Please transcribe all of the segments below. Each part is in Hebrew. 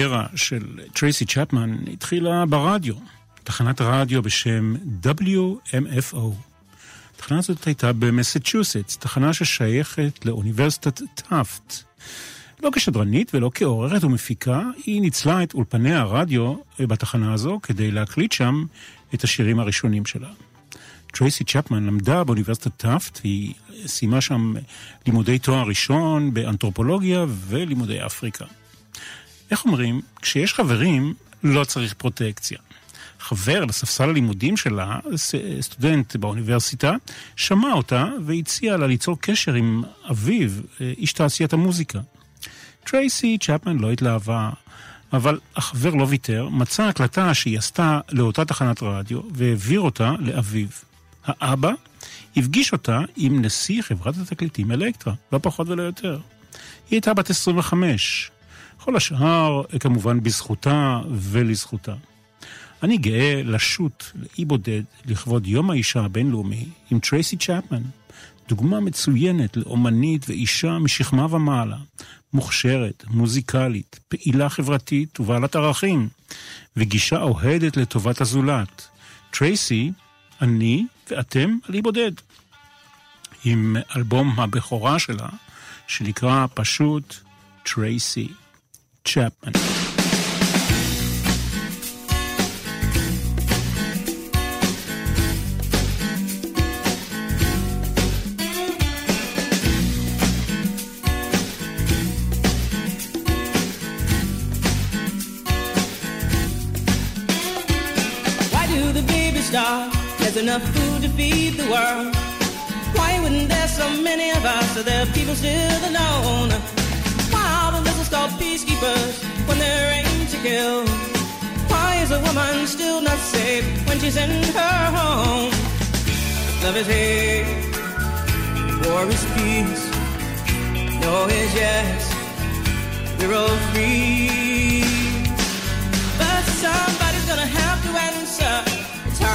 הקריירה של טרייסי צ'פמן התחילה ברדיו, תחנת רדיו בשם WMFO. התחנה הזאת הייתה במסצ'וסטס, תחנה ששייכת לאוניברסיטת טאפטס. לא כשדרנית ולא כעורכת ומפיקה, היא ניצלה את אולפני הרדיו בתחנה הזו כדי להקליט שם את השירים הראשונים שלה. טרייסי צ'פמן למדה באוניברסיטת טאפטס, היא סיימה שם לימודי תואר ראשון באנתרופולוגיה ולימודי אפריקה. איך אומרים, כשיש חברים, לא צריך פרוטקציה. חבר לספסל הלימודים שלה, סטודנט באוניברסיטה, שמע אותה והציע לה ליצור קשר עם אביו, איש תעשיית המוזיקה. טרייסי צ'פמן לא התלהבה, אבל החבר לא ויתר, מצא הקלטה שהיא עשתה לאותה תחנת רדיו והעביר אותה לאביו. האבא הפגיש אותה עם נשיא חברת התקליטים אלקטרה, לא פחות ולא יותר. היא הייתה בת 25. כל השאר כמובן בזכותה ולזכותה. אני גאה לשוט לאי בודד לכבוד יום האישה הבינלאומי עם טרייסי צ'פמן, דוגמה מצוינת לאומנית ואישה משכמה ומעלה, מוכשרת, מוזיקלית, פעילה חברתית ובעלת ערכים, וגישה אוהדת לטובת הזולת. טרייסי, אני ואתם על אי בודד. עם אלבום הבכורה שלה, שנקרא פשוט טרייסי Chapman. There's enough food to feed the world. Why wouldn't there so many of us? Are there people still alone? Called peacekeepers when they're aimed to kill? Why is a woman still not safe when she's in her home? Love is hate, war is peace. No is yes, we're all free. But somebody's gonna have to answer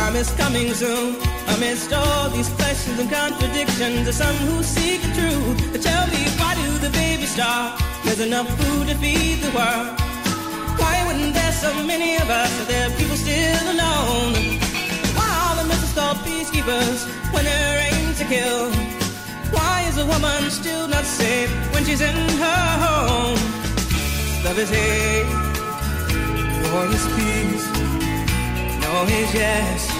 time is coming soon. Amidst all these questions and contradictions, there's some who seek the truth. But tell me, why do the babies starve? There's enough food to feed the world. Why wouldn't there so many of us? Are there people still alone? Why are the missiles called peacekeepers when they're aimed to kill? Why is a woman still not safe when she's in her home? Love is hate, war is peace. No is yes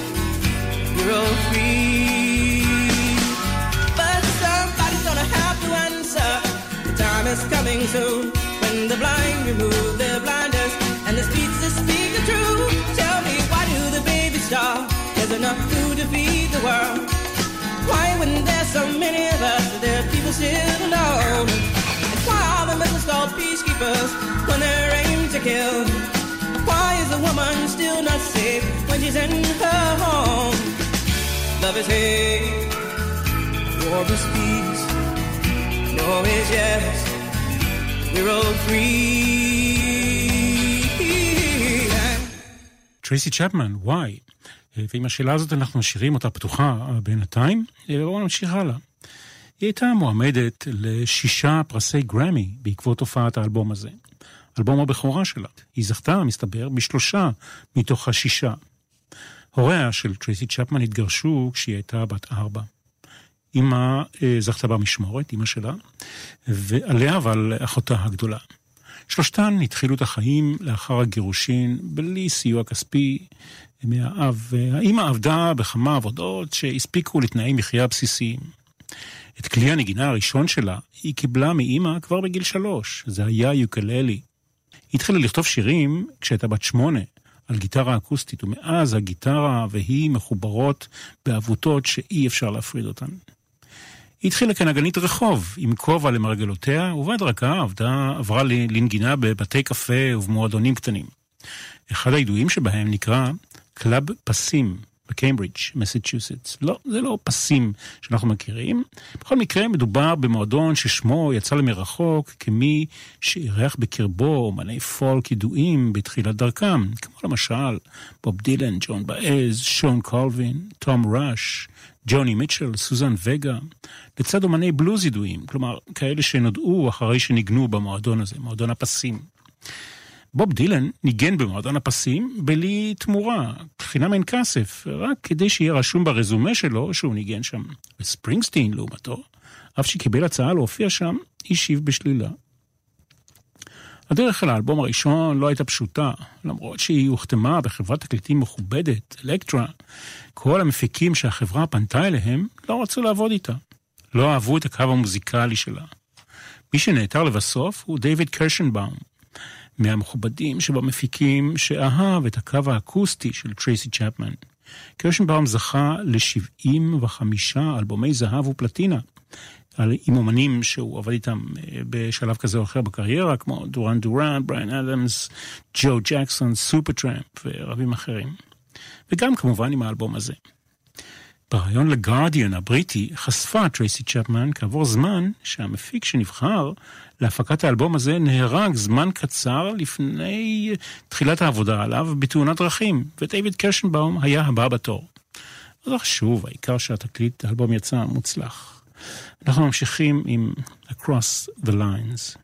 kill? Why is a woman still not safe when she's in her home? Love is hate, war is peace. No is yes, we're all free. טרייסי צ'פמן, וואי. ועם השאלה הזאת אנחנו משאירים אותה פתוחה בינתיים, ובואו נמשיך הלאה. היא הייתה מועמדת לשישה פרסי גרמי בעקבות הופעת האלבום הזה. אלבום הבכורה שלה. היא זכתה, מסתבר, בשלושה מתוך השישה. הוריה של טרייסי צ'פמן התגרשו כשהיא הייתה בת ארבע. אמא אה, זכתה במשמורת, אמא שלה, ועליה ועל אחותה הגדולה. שלושתן התחילו את החיים לאחר הגירושין בלי סיוע כספי מהאב. האמא עבדה בכמה עבודות שהספיקו לתנאי מחיה בסיסיים. את כלי הנגינה הראשון שלה היא קיבלה מאימא כבר בגיל שלוש, זה היה יוקללי. היא התחילה לכתוב שירים כשהייתה בת שמונה, על גיטרה אקוסטית, ומאז הגיטרה והיא מחוברות בעבותות שאי אפשר להפריד אותן. היא התחילה כנגנית רחוב, עם כובע למרגלותיה, ובהדרגה עבדה, עברה לנגינה בבתי קפה ובמועדונים קטנים. אחד הידועים שבהם נקרא קלאב פסים, בקיימברידג', מסצ'וסטס. לא, זה לא פסים שאנחנו מכירים. בכל מקרה, מדובר במועדון ששמו יצא למרחוק כמי שאירח בקרבו אומני פולק ידועים בתחילת דרכם, כמו למשל בוב דילן, ג'ון באז, שון קולווין, תום ראש, ג'וני מיטשל, סוזן וגה, לצד אומני בלוז ידועים, כלומר, כאלה שנודעו אחרי שניגנו במועדון הזה, מועדון הפסים. בוב דילן ניגן במועדון הפסים בלי תמורה, חינם אין כסף, רק כדי שיהיה רשום ברזומה שלו שהוא ניגן שם. וספרינגסטין, לעומתו, אף שקיבל הצעה להופיע שם, השיב בשלילה. הדרך אל האלבום הראשון לא הייתה פשוטה, למרות שהיא הוחתמה בחברת תקליטים מכובדת, אלקטרה. כל המפיקים שהחברה פנתה אליהם לא רצו לעבוד איתה. לא אהבו את הקו המוזיקלי שלה. מי שנעתר לבסוף הוא דיוויד קרשנבאום, מהמכובדים שבמפיקים שאהב את הקו האקוסטי של טרייסי צ'פמן. קרשנבאום זכה ל-75 אלבומי זהב ופלטינה, עם אומנים שהוא עבד איתם אה, בשלב כזה או אחר בקריירה, כמו דורן דורן, בריאן אדמס, ג'ו ג'קסון, סופר טראמפ ורבים אחרים. וגם כמובן עם האלבום הזה. בריאיון לגרדיאן הבריטי חשפה טרייסי צ'פמן כעבור זמן שהמפיק שנבחר להפקת האלבום הזה נהרג זמן קצר לפני תחילת העבודה עליו בתאונת דרכים, ודייוויד קרשנבאום היה הבא בתור. לא חשוב, העיקר שהתקליט, האלבום יצא מוצלח. אנחנו ממשיכים עם Across the Lines.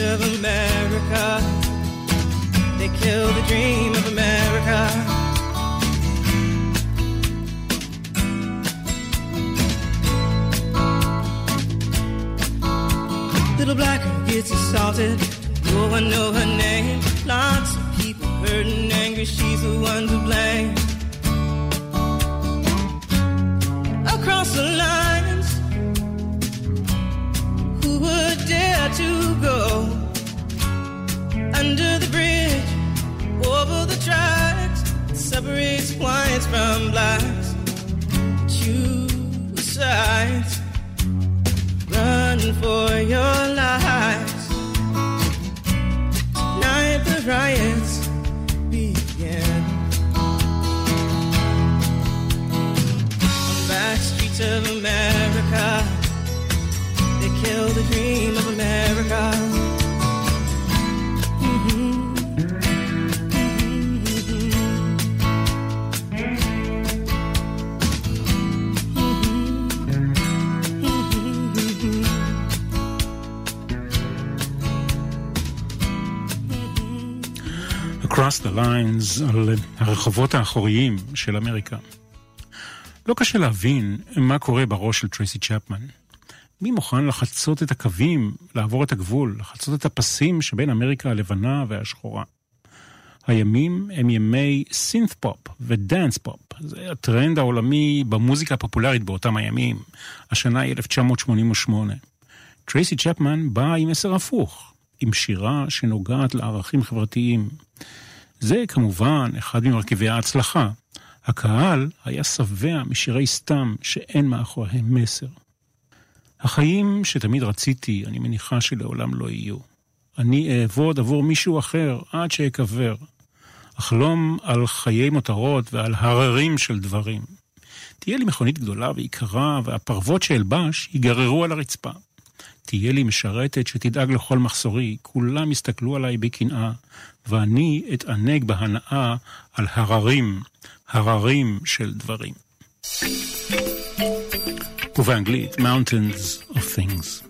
Of America, they kill the dream of America. little black girl gets assaulted. No one know her name. Lots of people hurt and angry. She's the one to blame. Across the lines, dare to go under the bridge, over the tracks, that separates whites from blacks. Choose sides run for your lives. Tonight the riots begin. On back streets of America, kill the dream of America. Across the Lines, על הרחובות האחוריים של אמריקה. לא קשה להבין מה קורה בראש של טרייסי צ'פמן. מי מוכן לחצות את הקווים, לעבור את הגבול, לחצות את הפסים שבין אמריקה הלבנה והשחורה? הימים הם ימי synth pop ו dance pop. זה הטרנד העולמי במוזיקה הפופולרית באותם הימים. השנה היא 1988. טרייסי צ'פמן באה עם מסר הפוך, עם שירה שנוגעת לערכים חברתיים. זה כמובן אחד ממרכיבי ההצלחה. הקהל היה שבע משירי סתם שאין מאחוריהם מסר. החיים שתמיד רציתי, אני מניחה שלעולם לא יהיו. אני אעבוד עבור מישהו אחר עד שאקבר. אחלום על חיי מותרות ועל הררים של דברים. תהיה לי מכונית גדולה ויקרה, והפרוות שאלבש ייגררו על הרצפה. תהיה לי משרתת שתדאג לכל מחסורי, כולם יסתכלו עליי בקנאה, ואני אתענג בהנאה על הררים, הררים של דברים. Vangli, Mountains of Things.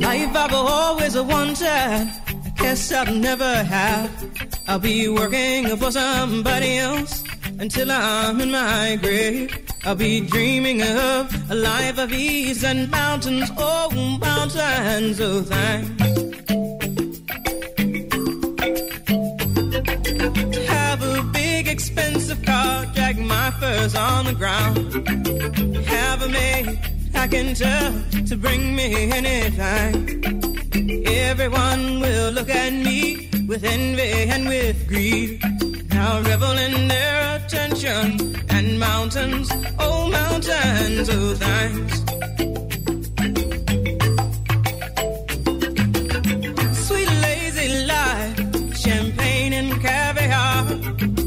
Life I've always wanted, I guess I've never had. I'll be working for somebody else until I'm in my grave. I'll be dreaming of a life of ease and mountains, oh, mountains of oh, thanks. Have a big expensive car, drag my furs on the ground. Have a maid I can tell to bring me anything. Everyone will look at me with envy and with greed. I'll revel in their attention and mountains, oh mountains of thanks.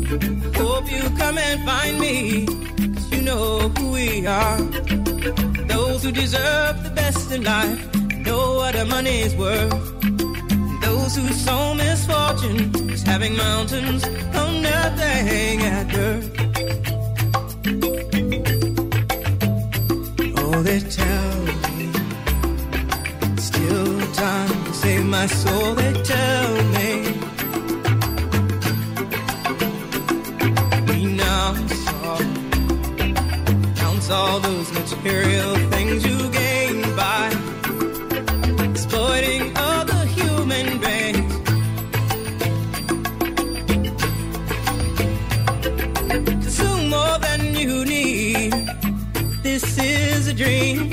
Hope you come and find me, cause you know who we are. Those who deserve the best in life know what their money's worth. Those whose sole misfortune is having mountains on nothing at birth. Oh, they tell me still time to save my soul. They tell me renounce all those material things you gain by exploiting other human beings. Consume more than you need. This is a dream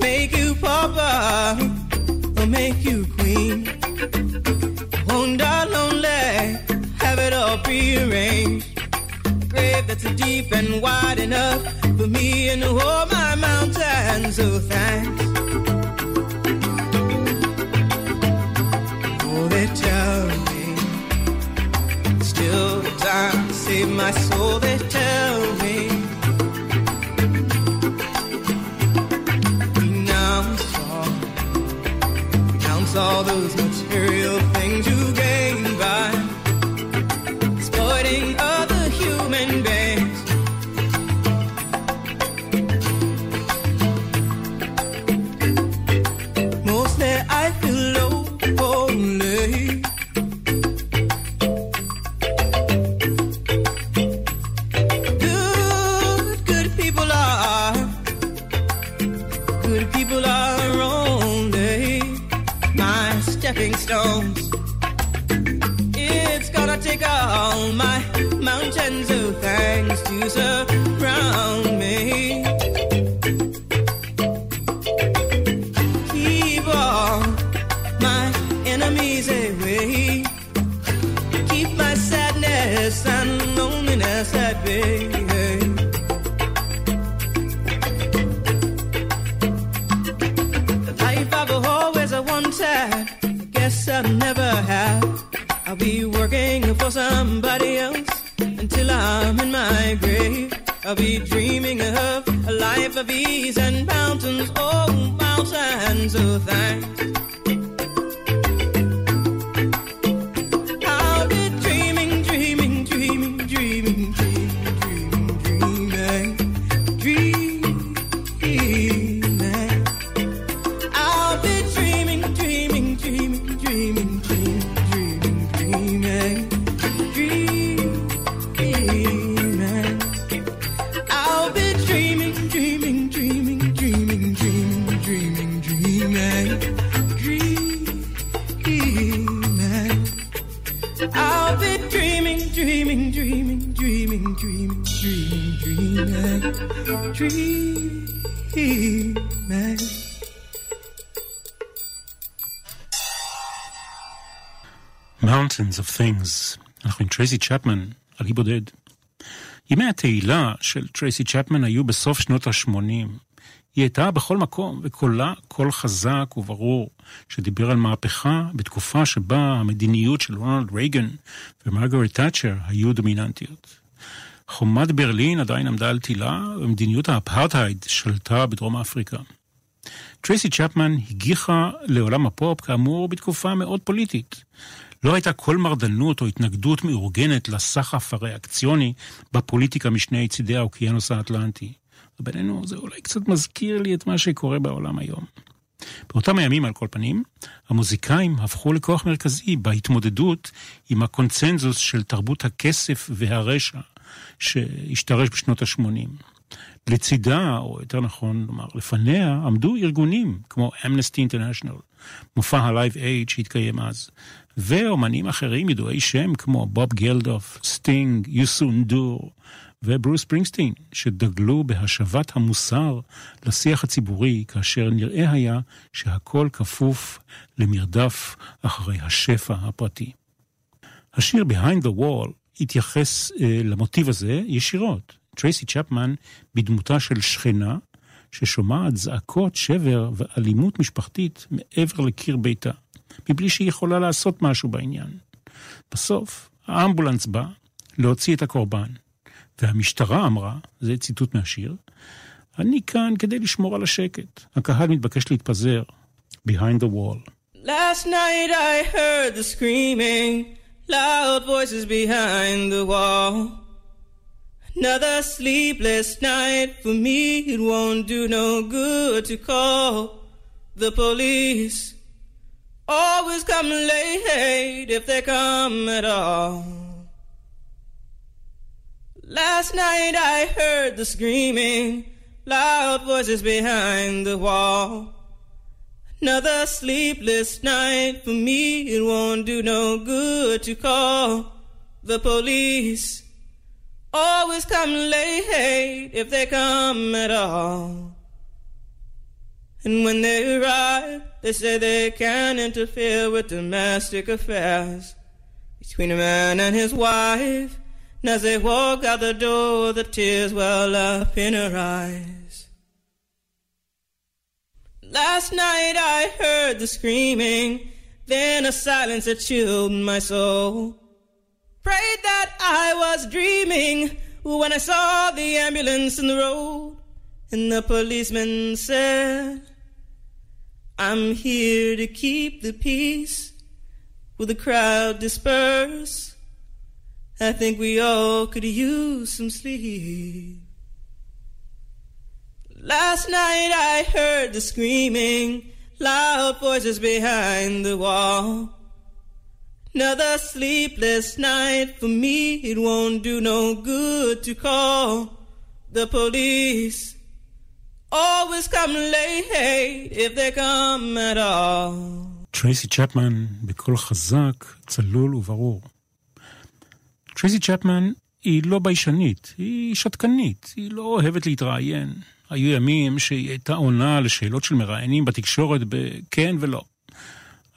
make you papa or make you queen. Won't die lonely, have it all prearranged. That's deep and wide enough for me and all my mountains. So thanks. Oh, they tell me still time to save my soul. They tell me renounce all, renounce all those טרייסי צ'פמן, אי בודד. ימי התהילה של טרייסי צ'פמן היו בסוף שנות ה-80. היא הייתה בכל מקום, וקולה קול חזק וברור, שדיבר על מהפכה בתקופה שבה המדיניות של רונלד רייגן ומרגרט תאצ'ר היו דומיננטיות. חומת ברלין עדיין עמדה על תילה, ומדיניות האפרטהייד שלטה בדרום אפריקה. טרייסי צ'פמן הגיחה לעולם הפופ, כאמור, בתקופה מאוד פוליטית. לא הייתה כל מרדנות או התנגדות מאורגנת לסחף הריאקציוני בפוליטיקה משני צידי האוקיינוס האטלנטי. ובינינו זה אולי קצת מזכיר לי את מה שקורה בעולם היום. באותם הימים, על כל פנים, המוזיקאים הפכו לכוח מרכזי בהתמודדות עם הקונצנזוס של תרבות הכסף והרשע שהשתרש בשנות ה-80. לצידה, או יותר נכון לומר, לפניה, עמדו ארגונים כמו אמנסטי אינטרנשיונל, מופע ה-Live Aid שהתקיים אז, ואומנים אחרים ידועי שם כמו בוב גלדוף, סטינג, יוסו נ'דור וברוס ספרינגסטין, שדגלו בהשבת המוסר לשיח הציבורי, כאשר נראה היה שהכל כפוף למרדף אחרי השפע הפרטי. השיר Behind the Wall התייחס אה, למוטיב הזה ישירות. טרייסי צ'פמן בדמותה של שכנה ששומעת זעקות שבר ואלימות משפחתית מעבר לקיר ביתה, מבלי שהיא יכולה לעשות משהו בעניין. בסוף, האמבולנס בא להוציא את הקורבן, והמשטרה אמרה, זה ציטוט מהשיר, אני כאן כדי לשמור על השקט. הקהל מתבקש להתפזר. Behind the wall. Last night I heard the screaming, loud voices behind the wall. Another sleepless night for me, it won't do no good to call the police. Always come late if they come at all. Last night I heard the screaming, loud voices behind the wall. Another sleepless night for me, it won't do no good to call the police. Always come late if they come at all. And when they arrive, they say they can't interfere with domestic affairs between a man and his wife. And as they walk out the door, the tears well up in her eyes. Last night I heard the screaming, then a silence that chilled my soul. Prayed that I was dreaming when I saw the ambulance in the road. And the policeman said, I'm here to keep the peace. Will the crowd disperse? I think we all could use some sleep. Last night I heard the screaming, loud voices behind the wall. Another sleepless night for me, it won't do no good to call the police. Always come late if they come at all. טרייסי צ'פמן בקול חזק, צלול וברור. טרייסי צ'פמן היא לא ביישנית, היא שתקנית, היא לא אוהבת להתראיין. היו ימים שהיא הייתה עונה לשאלות של מראיינים בתקשורת בכן ולא.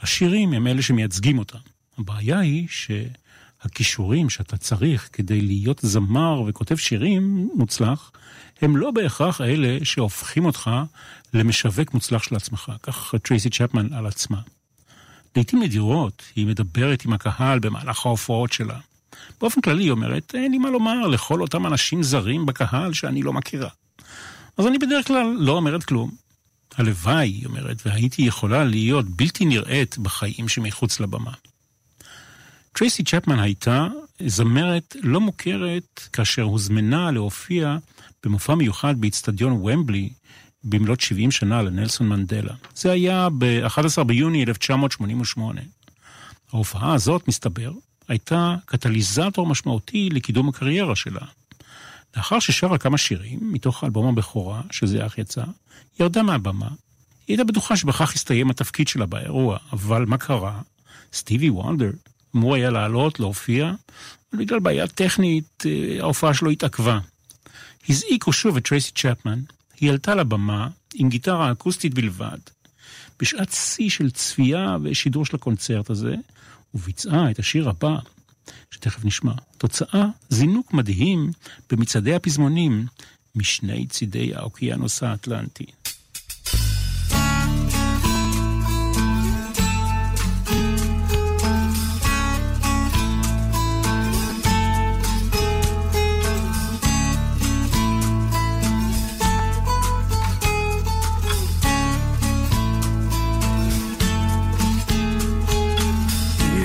השירים הם אלה שמייצגים אותה. הבעיה היא שהכישורים שאתה צריך כדי להיות זמר וכותב שירים מוצלח, הם לא בהכרח אלה שהופכים אותך למשווק מוצלח של עצמך. כך טרייסי צ'פמן על עצמה. לעיתים נדירות היא מדברת עם הקהל במהלך ההופעות שלה. באופן כללי היא אומרת, אין לי מה לומר לכל אותם אנשים זרים בקהל שאני לא מכירה. אז אני בדרך כלל לא אומרת כלום. הלוואי, היא אומרת, והייתי יכולה להיות בלתי נראית בחיים שמחוץ לבמה. טרייסי צ'פמן הייתה זמרת לא מוכרת כאשר הוזמנה להופיע במופע מיוחד באיצטדיון ומבלי במלאת 70 שנה לנלסון מנדלה. זה היה ב-11 ביוני 1988. ההופעה הזאת, מסתבר, הייתה קטליזטור משמעותי לקידום הקריירה שלה. לאחר ששרה כמה שירים מתוך אלבום הבכורה, שזה אך יצא, ירדה מהבמה. היא הייתה בטוחה שבכך הסתיים התפקיד שלה באירוע, אבל מה קרה? סטיבי וונדר אמור היה לעלות, להופיע, אבל בגלל בעיה טכנית אה, ההופעה שלו התעכבה. הזעיקו שוב את טרייסי צ'פמן, היא עלתה לבמה עם גיטרה אקוסטית בלבד. בשעת שיא של צפייה ושידור של הקונצרט הזה, וביצעה את השיר הבא, שתכף נשמע. תוצאה, זינוק מדהים במצעדי הפזמונים משני צידי האוקיינוס האטלנטי.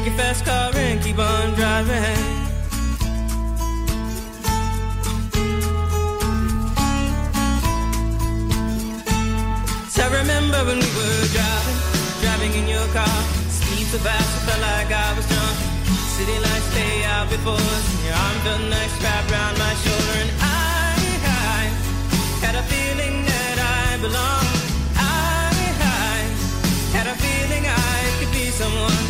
Take your fast car and keep on driving. So I remember when we were driving, driving in your car. Speed so fast, I felt like I was drunk. City lights stay out before us, and your arm felt nice wrapped around my shoulder. And I, I had a feeling that I belonged. I, I had a feeling I could be someone,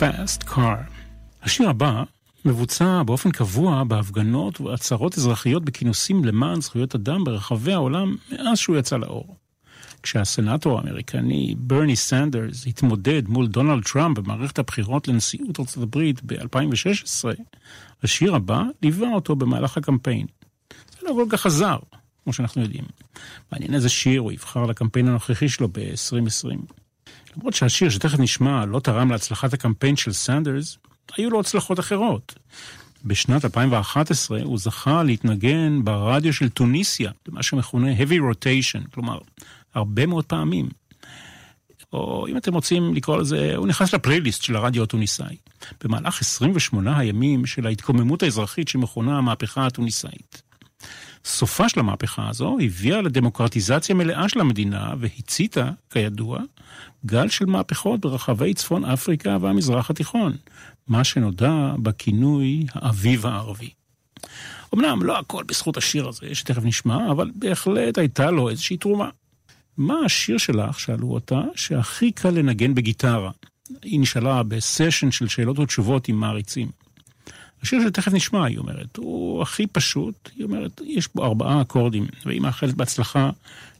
Fast Car. השיר הבא מבוצע באופן קבוע בהפגנות ועצרות אזרחיות בכינוסים למען זכויות אדם ברחבי העולם מאז שהוא יצא לאור. כשהסנאטור האמריקני ברני סנדרס התמודד מול דונלד טראמפ במערכת הבחירות לנשיאות ארצות הברית ב-2016, השיר הבא ליווה אותו במהלך הקמפיין. זה לא כל כך עזר, כמו שאנחנו יודעים. מעניין איזה שיר הוא יבחר לקמפיין הנוכחי שלו ב-2020. למרות שהשיר שתכף נשמע לא תרם להצלחת הקמפיין של סנדרס, היו לו הצלחות אחרות. בשנת 2011 הוא זכה להתנגן ברדיו של טוניסיה, במה שמכונה heavy rotation, כלומר, הרבה מאוד פעמים. או אם אתם רוצים לקרוא לזה, הוא נכנס לפלייליסט של הרדיו הטוניסאי. במהלך 28 הימים של ההתקוממות האזרחית שמכונה המהפכה הטוניסאית. סופה של המהפכה הזו הביאה לדמוקרטיזציה מלאה של המדינה והציתה, כידוע, גל של מהפכות ברחבי צפון אפריקה והמזרח התיכון, מה שנודע בכינוי האביב הערבי. אמנם לא הכל בזכות השיר הזה, שתכף נשמע, אבל בהחלט הייתה לו איזושהי תרומה. מה השיר שלך, שאלו אותה, שהכי קל לנגן בגיטרה? היא נשאלה בסשן של שאלות ותשובות עם מעריצים. השיר שתכף נשמע, היא אומרת, הוא הכי פשוט, היא אומרת, יש בו ארבעה אקורדים, והיא מאחלת בהצלחה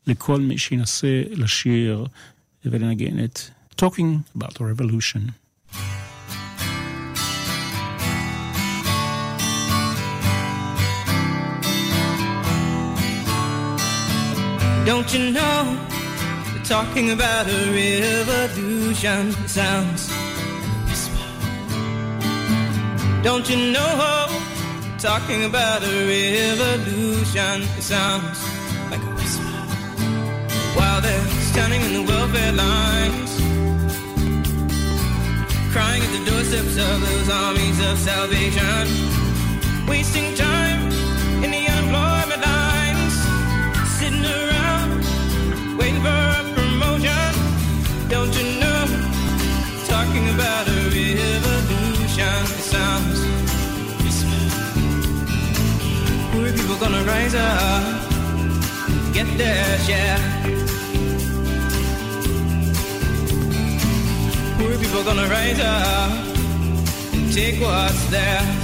לכל מי שינסה לשיר ולנגן את Talking about the Revolution. Don't you know? Talking about a revolution. sounds Don't you know? Talking about a revolution. Sounds like a whisper. While they're standing in the welfare lines, crying at the doorsteps of those armies of salvation, wasting time in the unemployment lines, sitting around waiting for a promotion. Don't you know? Talking about people gonna rise up, get their share. Poor people gonna rise up, take what's theirs.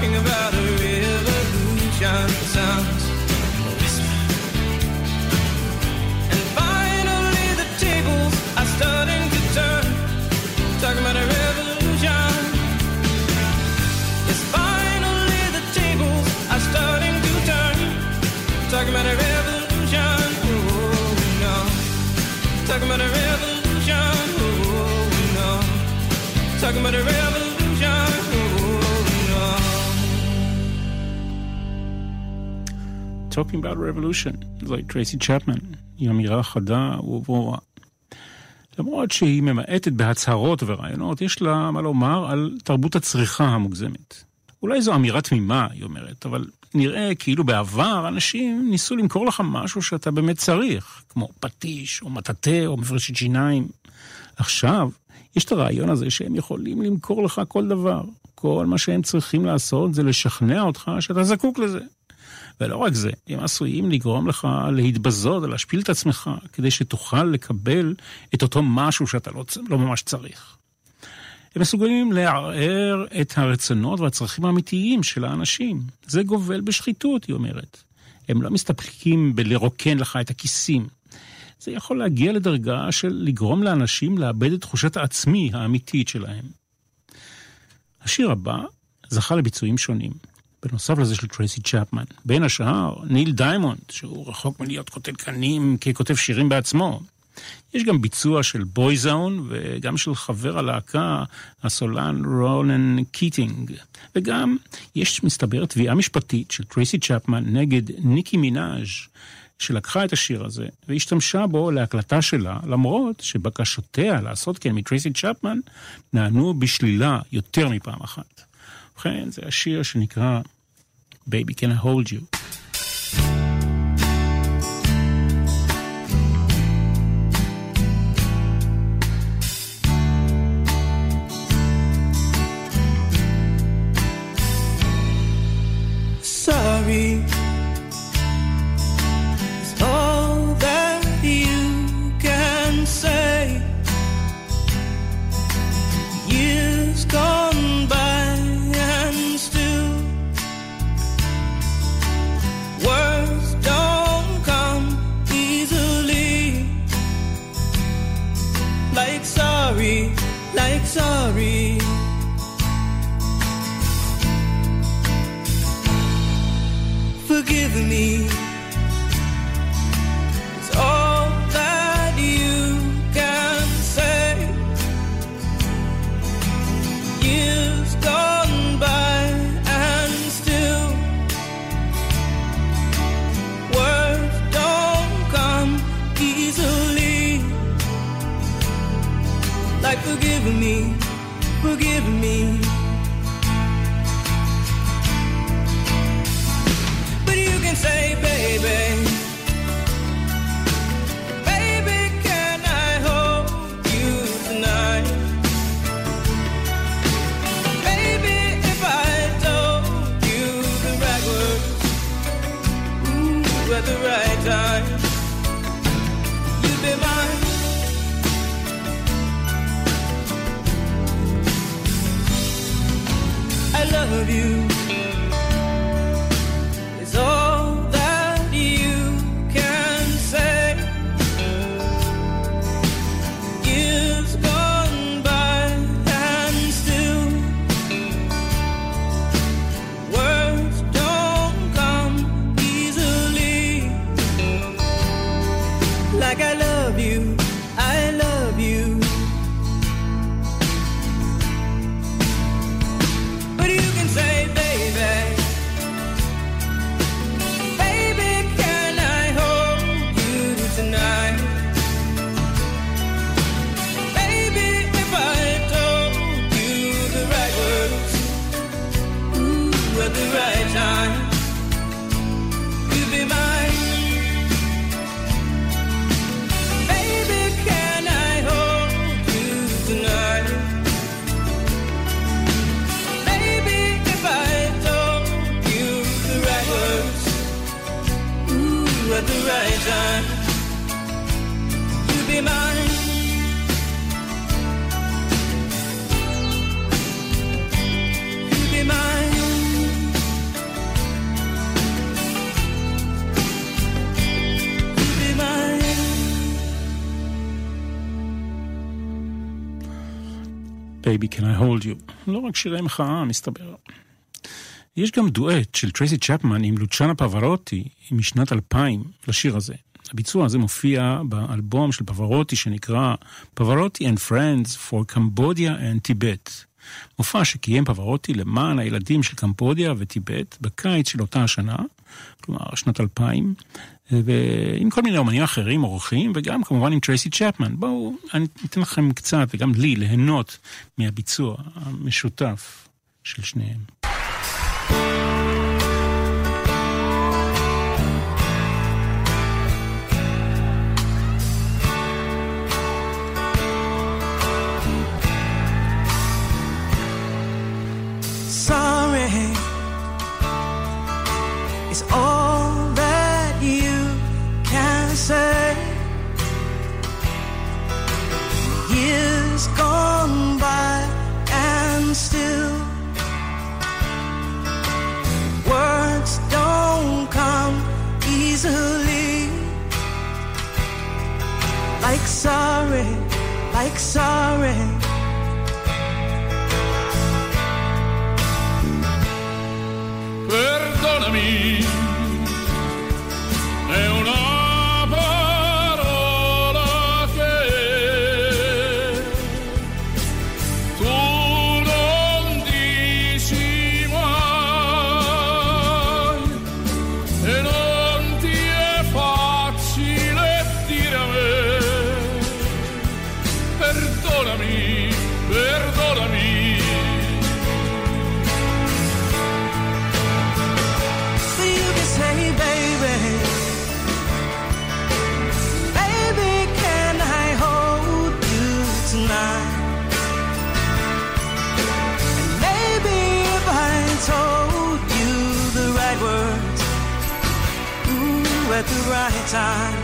Talking about a revolution sounds a whisper. And finally the tables are starting to turn. Talking about a revolution. Yes, finally the tables are starting to turn. Talking about a revolution. Oh, no. Talking about a revolution. Oh, no. Talking about a revolution. Talking about revolution, זוהי טרייסי צ'פמן, היא אמירה חדה וברורה. למרות שהיא ממעטת בהצהרות ורעיונות, יש לה מה לומר על תרבות הצריכה המוגזמת. אולי זו אמירה תמימה, היא אומרת, אבל נראה כאילו בעבר אנשים ניסו למכור לך משהו שאתה באמת צריך, כמו פטיש, או מטאטא, או מפרשת שיניים. עכשיו, יש את הרעיון הזה שהם יכולים למכור לך כל דבר. כל מה שהם צריכים לעשות זה לשכנע אותך שאתה זקוק לזה. ולא רק זה, הם עשויים לגרום לך להתבזות ולהשפיל את עצמך, כדי שתוכל לקבל את אותו משהו שאתה לא, לא ממש צריך. הם מסוגלים לערער את הרצונות והצרכים האמיתיים של האנשים. זה גובל בשחיתות, היא אומרת. הם לא מסתפקים בלרוקן לך את הכיסים. זה יכול להגיע לדרגה של לגרום לאנשים לאבד את תחושת העצמי האמיתית שלהם. השיר הבא זכה לביצועים שונים. בנוסף לזה של טרייסי צ'פמן. בין השאר, ניל דיימונד, שהוא רחוק מלהיות קוטל קנים ככותב שירים בעצמו. יש גם ביצוע של בויזון וגם של חבר הלהקה, הסולן רונן קיטינג. וגם יש, מסתבר, תביעה משפטית של טרייסי צ'פמן נגד ניקי מינאז' שלקחה את השיר הזה והשתמשה בו להקלטה שלה, למרות שבקשותיה לעשות כן מטרייסי צ'פמן נענו בשלילה יותר מפעם אחת. ובכן, זה השיר שנקרא Baby Can I Hold You. לא רק שירי מחאה, מסתבר. יש גם דואט של טרייסי צ'פמן עם לוצ'אנו פברוטי משנת 2000 לשיר הזה. הביצוע הזה מופיע באלבום של פברוטי שנקרא פברוטי and Friends for Cambodia and Tibet. מופע שקיים פברוטי למען הילדים של קמבודיה וטיבט בקיץ של אותה השנה, כלומר שנת 2000, ועם כל מיני אומנים אחרים, אורחים, וגם כמובן עם טרייסי צ'פמן. בואו, אני אתן לכם קצת, וגם לי, ליהנות מהביצוע המשותף של שניהם. Like sorry. Time.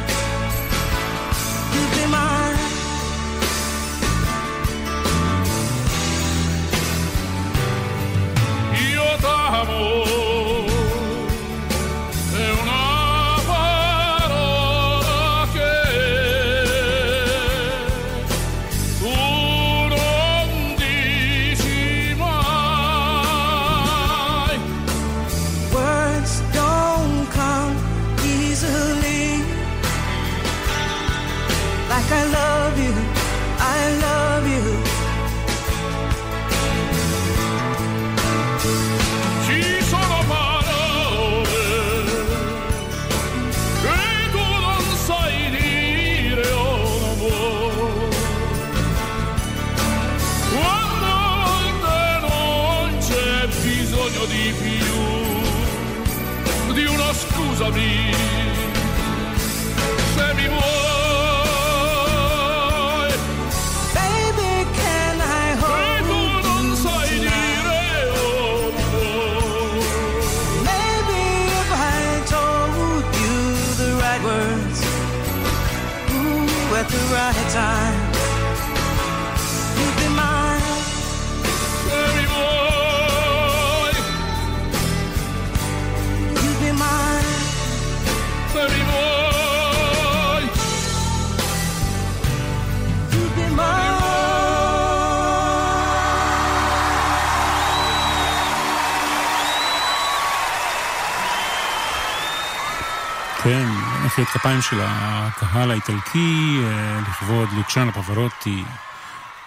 כפיים של הקהל האיטלקי אה, לכבוד לוצ'אנה פברוטי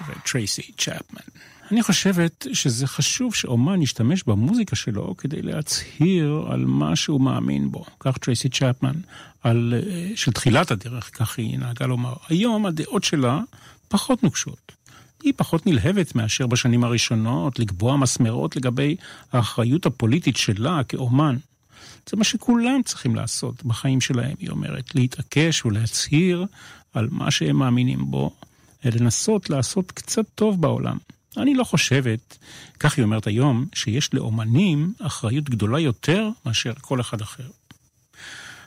וטרייסי צ'פמן. אני חושבת שזה חשוב שאומן ישתמש במוזיקה שלו כדי להצהיר על מה שהוא מאמין בו. כך טרייסי צ'פמן, על, אה, של תחילת הדרך, כך היא נהגה לומר. היום הדעות שלה פחות נוקשות. היא פחות נלהבת מאשר בשנים הראשונות לקבוע מסמרות לגבי האחריות הפוליטית שלה כאומן. זה מה שכולם צריכים לעשות בחיים שלהם, היא אומרת, להתעקש ולהצהיר על מה שהם מאמינים בו, לנסות לעשות קצת טוב בעולם. אני לא חושבת, כך היא אומרת היום, שיש לאומנים אחריות גדולה יותר מאשר כל אחד אחר.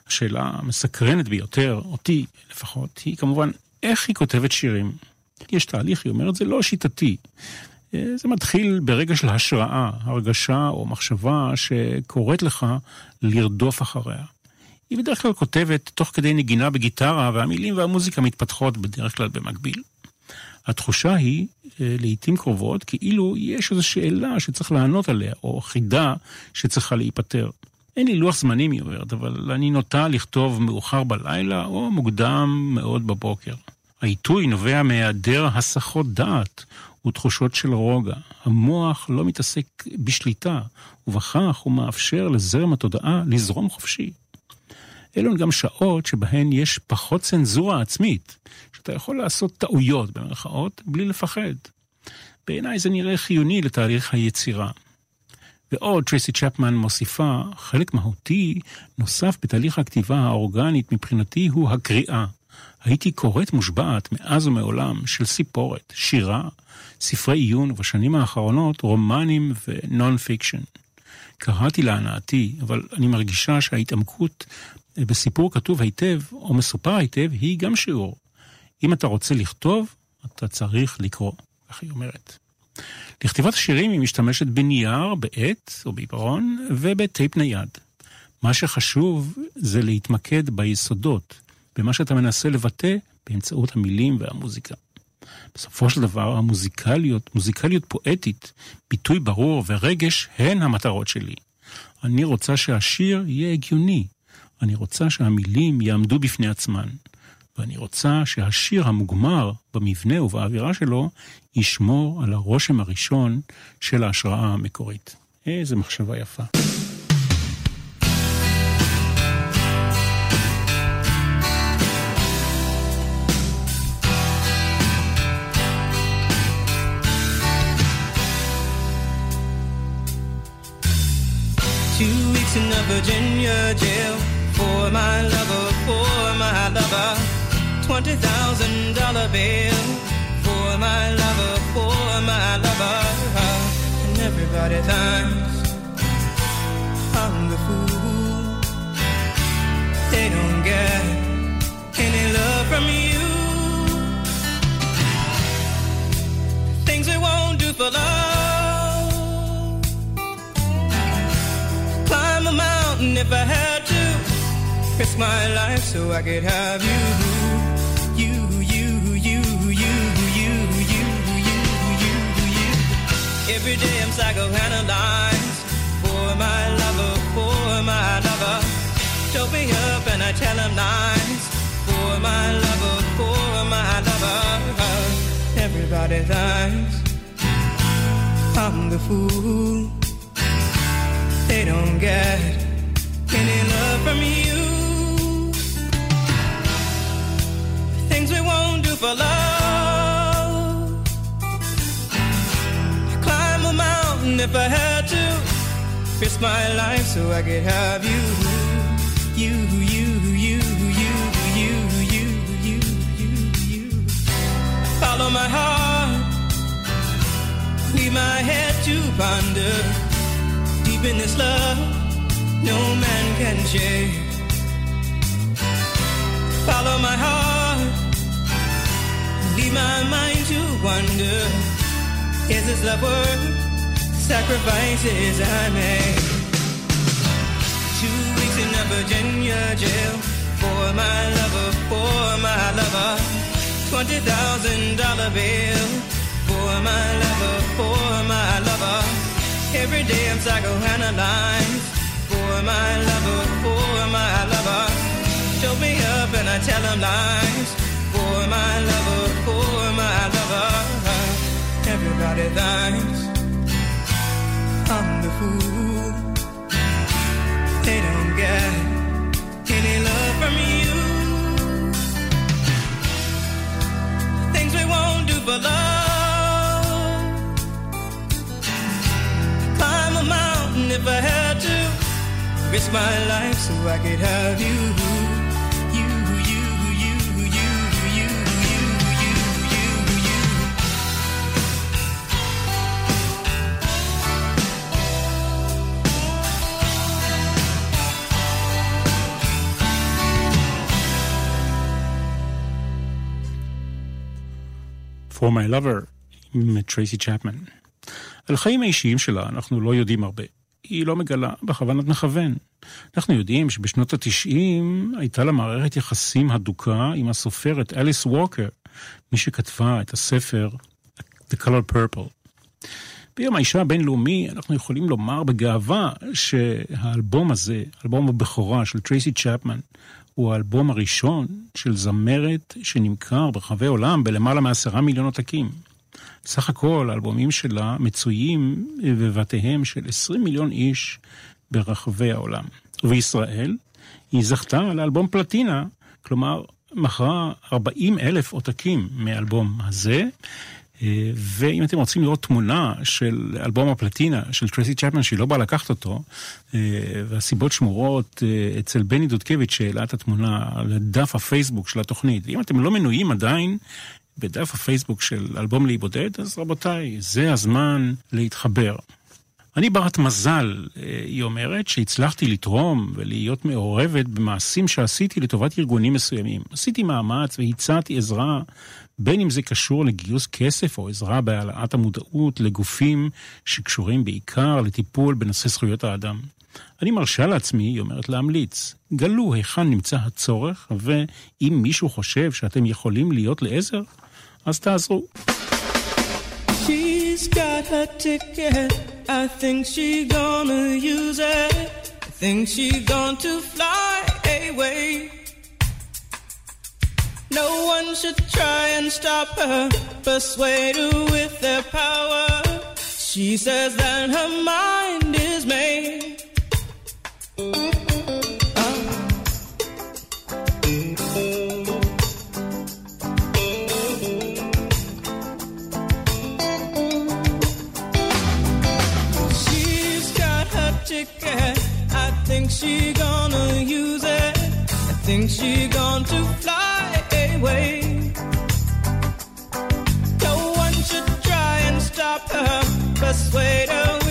השאלה המסקרנת ביותר, אותי לפחות, היא כמובן איך היא כותבת שירים. יש תהליך, היא אומרת, זה לא שיטתי. אה, זה מתחיל ברגע של השראה, הרגשה או מחשבה שקוראת לך לרדוף אחריה. היא בדרך כלל כותבת תוך כדי נגינה בגיטרה, והמילים והמוזיקה מתפתחות בדרך כלל במקביל. התחושה היא, אה, לעיתים קרובות, כאילו יש איזו שאלה שצריך לענות עליה, או חידה שצריכה להיפתר. אין לי לוח זמנים, היא אומרת, אבל אני נוטה לכתוב מאוחר בלילה או מוקדם מאוד בבוקר. העיתוי נובע מהיעדר הסחות דעת ותחושות של רוגע. המוח לא מתעסק בשליטה, ובכך הוא מאפשר לזרם התודעה לזרום חופשי. אלו הן גם שעות שבהן יש פחות צנזורה עצמית, שאתה יכול לעשות טעויות במרכאות בלי לפחד. בעיניי זה נראה חיוני לתהליך היצירה. ועוד טרייסי צ'פמן מוסיפה, חלק מהותי נוסף בתהליך הכתיבה האורגנית מבחינתי הוא הקריאה. הייתי קוראת מושבעת מאז ומעולם של סיפורת, שירה, ספרי עיון ובשנים האחרונות רומנים ו non fiction. קראתי להנאתי, אבל אני מרגישה שההתעמקות בסיפור כתוב היטב או מסופר היטב היא גם שיעור. אם אתה רוצה לכתוב, אתה צריך לקרוא, כך היא אומרת. לכתיבת השירים היא משתמשת בנייר, בעט או בעיפרון ובטייפ נייד. מה שחשוב זה להתמקד ביסודות, במה שאתה מנסה לבטא באמצעות המילים והמוזיקה. בסופו של דבר, המוזיקליות, מוזיקליות פואטית, ביטוי ברור ורגש, הן המטרות שלי. אני רוצה שהשיר יהיה הגיוני. אני רוצה שהמילים יעמדו בפני עצמן. ואני רוצה שהשיר המוגמר במבנה ובאווירה שלו ישמור על הרושם הראשון של ההשראה המקורית. איזה מחשבה יפה. Weeks in a Virginia jail for my lover, for my lover. Twenty thousand dollar bail for my lover, for my lover. And everybody thinks I'm the fool. They don't get any love from you. Things we won't do for love. A mountain if I had to. Risk my life so I could have you. You, you, you, you, you, you, you, you, you. Every day I'm psychoanalyzed for my lover, for my lover. Show me up and I tell him lies for my lover, for my lover. Everybody thinks I'm the fool. They don't get any love from you. Things we won't do for love. Climb a mountain if I had to. Risk my life so I could have you. You, you, you, you, you, you, you, you, you. Follow my heart. Leave my head to ponder. Deep in this love, no man can shake. Follow my heart. Leave my mind to wonder. Is this love worth sacrifices I make? Two weeks in a Virginia jail for my lover, for my lover. Twenty thousand dollar bill for my lover, for my lover. Every day I'm psychoanalyzed for my lover, for my lover. Show me up and I tell him lies for my lover, for my lover. Everybody thinks I'm the fool. They don't get any love from you. Things we won't do for love. Climb a mountain if I to. Risk my life so I could have you. You, you, you, you, you, you, you, you, you. For My Lover עם טרייסי צ'פמן. על החיים האישיים שלה אנחנו לא יודעים הרבה. היא לא מגלה בכוונת מכוון. אנחנו יודעים שבשנות התשעים הייתה לה מערכת יחסים הדוקה עם הסופרת אליס ווקר, מי שכתבה את הספר The Color Purple. ביום האישה הבינלאומי אנחנו יכולים לומר בגאווה שהאלבום הזה, אלבום הבכורה של טרייסי צ'פמן, הוא האלבום הראשון של זמרת שנמכר ברחבי העולם בלמעלה מעשרה מיליון עותקים. סך הכל האלבומים שלה מצויים בבתיהם של 20 מיליון איש ברחבי העולם. ובישראל היא זכתה לאלבום פלטינה, כלומר מכרה 40 אלף עותקים מהאלבום הזה. ואם אתם רוצים לראות תמונה של אלבום הפלטינה של טרייסי צ'פמן שהיא לא באה לקחת אותו, והסיבות שמורות אצל בני דודקביץ' שהעלה את התמונה על דף הפייסבוק של התוכנית. אם אתם לא מנויים עדיין בדף הפייסבוק של אלבום להיבודד, אז רבותיי, זה הזמן להתחבר. אני ברת מזל, היא אומרת, שהצלחתי לתרום ולהיות מעורבת במעשים שעשיתי לטובת ארגונים מסוימים. עשיתי מאמץ והצעתי עזרה, בין אם זה קשור לגיוס כסף או עזרה בהעלאת המודעות לגופים שקשורים בעיקר לטיפול בנושא זכויות האדם. אני מרשה לעצמי, היא אומרת, להמליץ. גלו היכן נמצא הצורך, ואם מישהו חושב שאתם יכולים להיות לעזר, אז תעזרו. She's got her ticket. I think she gonna use it. I think she going to fly away. No one should try and stop her, persuade her with their power. She says that her mind is made. She gonna use it. I think she going to fly away. No one should try and stop her, persuade her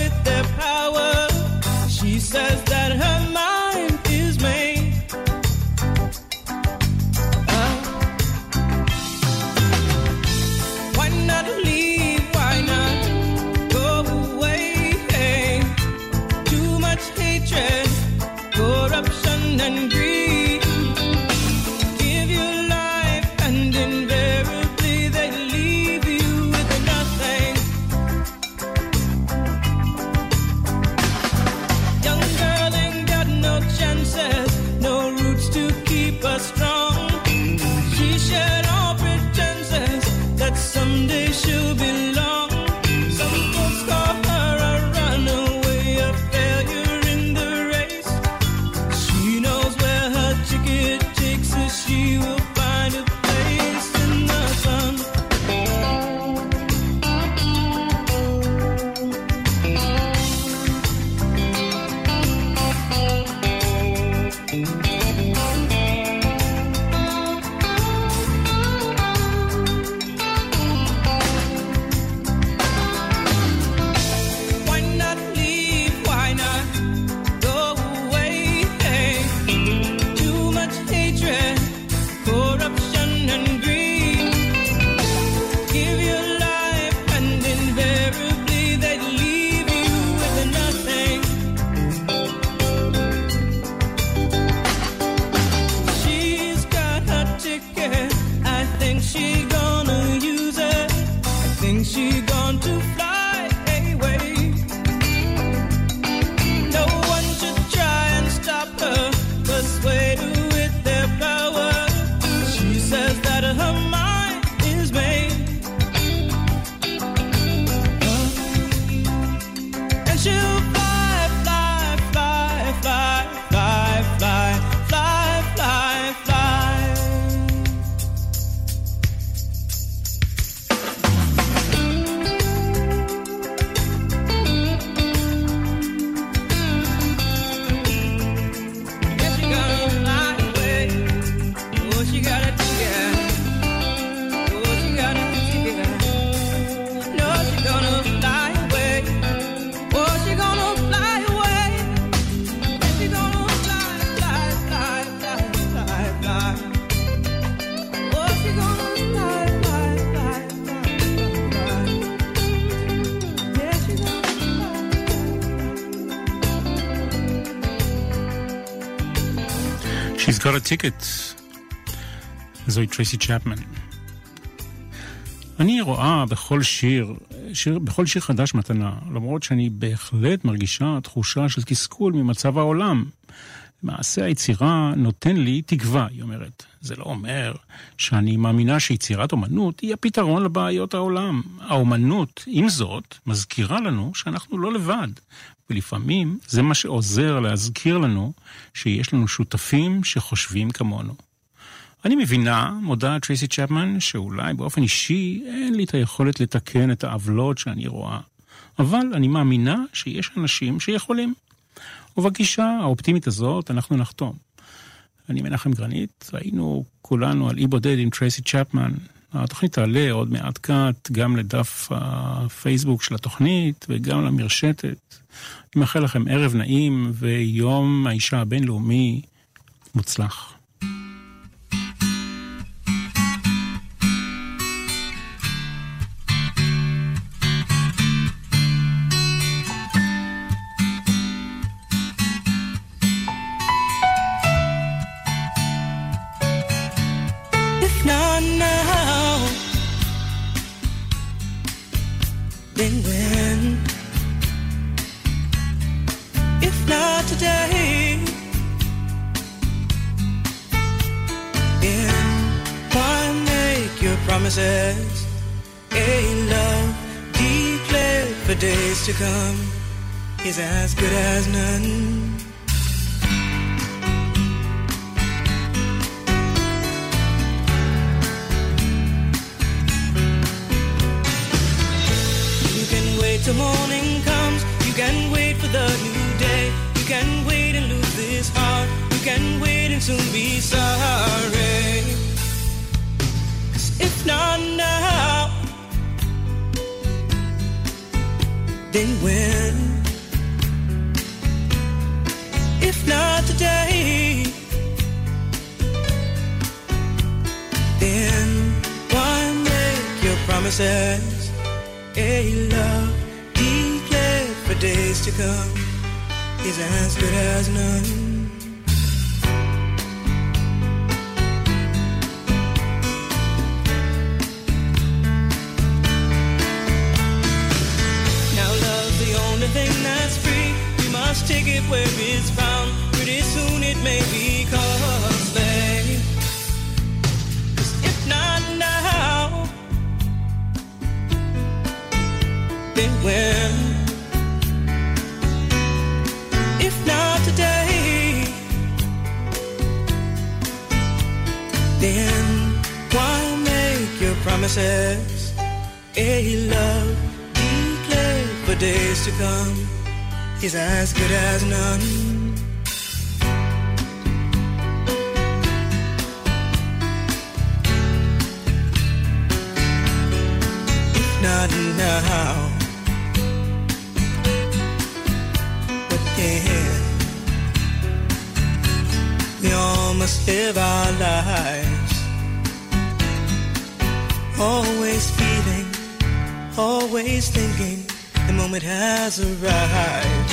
She's got a ticket. זוהי טרייסי צ'פמן. אני רואה בכל שיר, שיר, בכל שיר חדש מתנה, למרות שאני בהחלט מרגישה תחושה של תסכול ממצב העולם. מעשה היצירה נותן לי תקווה, היא אומרת. זה לא אומר שאני מאמינה שיצירת אומנות היא הפתרון לבעיות העולם. האומנות, עם זאת, מזכירה לנו שאנחנו לא לבד. ולפעמים זה מה שעוזר להזכיר לנו שיש לנו שותפים שחושבים כמונו. אני מבינה, מודה טרייסי צ'פמן, שאולי באופן אישי אין לי את היכולת לתקן את העוולות שאני רואה. אבל אני מאמינה שיש אנשים שיכולים. ובגישה האופטימית הזאת אנחנו נחתום. אני מנחם גרנית, היינו כולנו על אי בודד עם טרייסי צ'פמן. התוכנית תעלה עוד מעט קט גם לדף הפייסבוק של התוכנית וגם למרשתת. אני מאחל לכם ערב נעים ויום האישה הבינלאומי מוצלח. To come is as good as none. We all must live our lives, always feeling, always thinking the moment has arrived.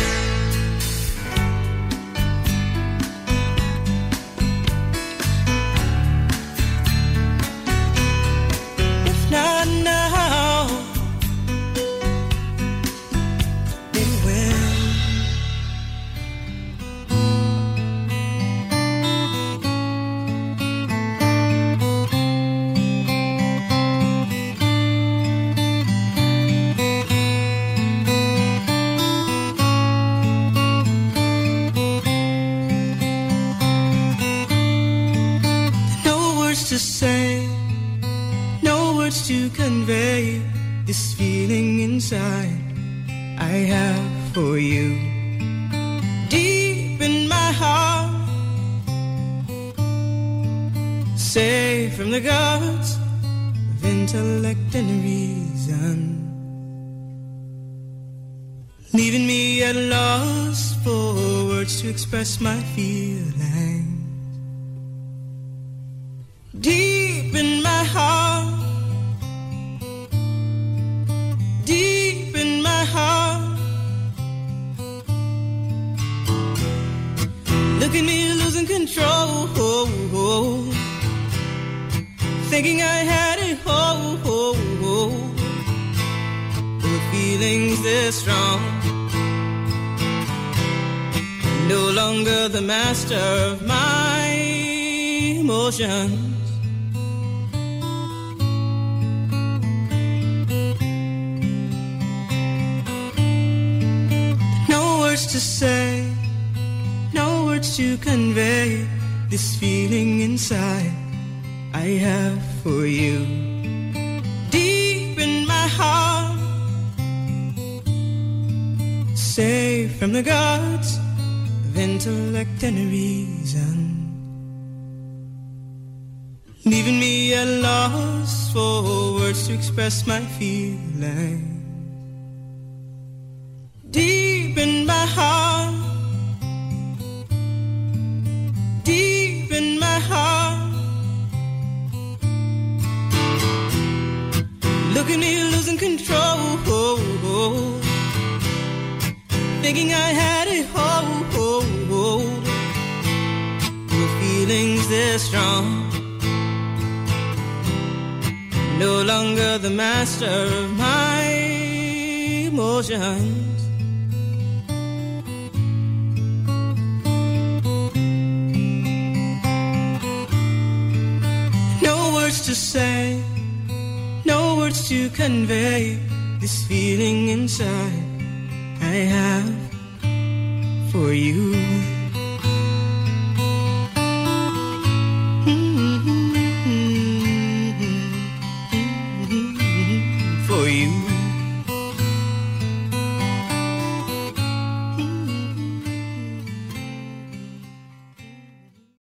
Of my emotions. No words to say, no words to convey this feeling inside I have for you. Deep in my heart, safe from the gods intellect and reason. Leaving me at loss for words to express my feelings. Deep in my heart, deep in my heart. Look at me losing control, thinking I had it hold. Feelings this strong, no longer the master of my emotions. No words to say, no words to convey this feeling inside I have for you. For you.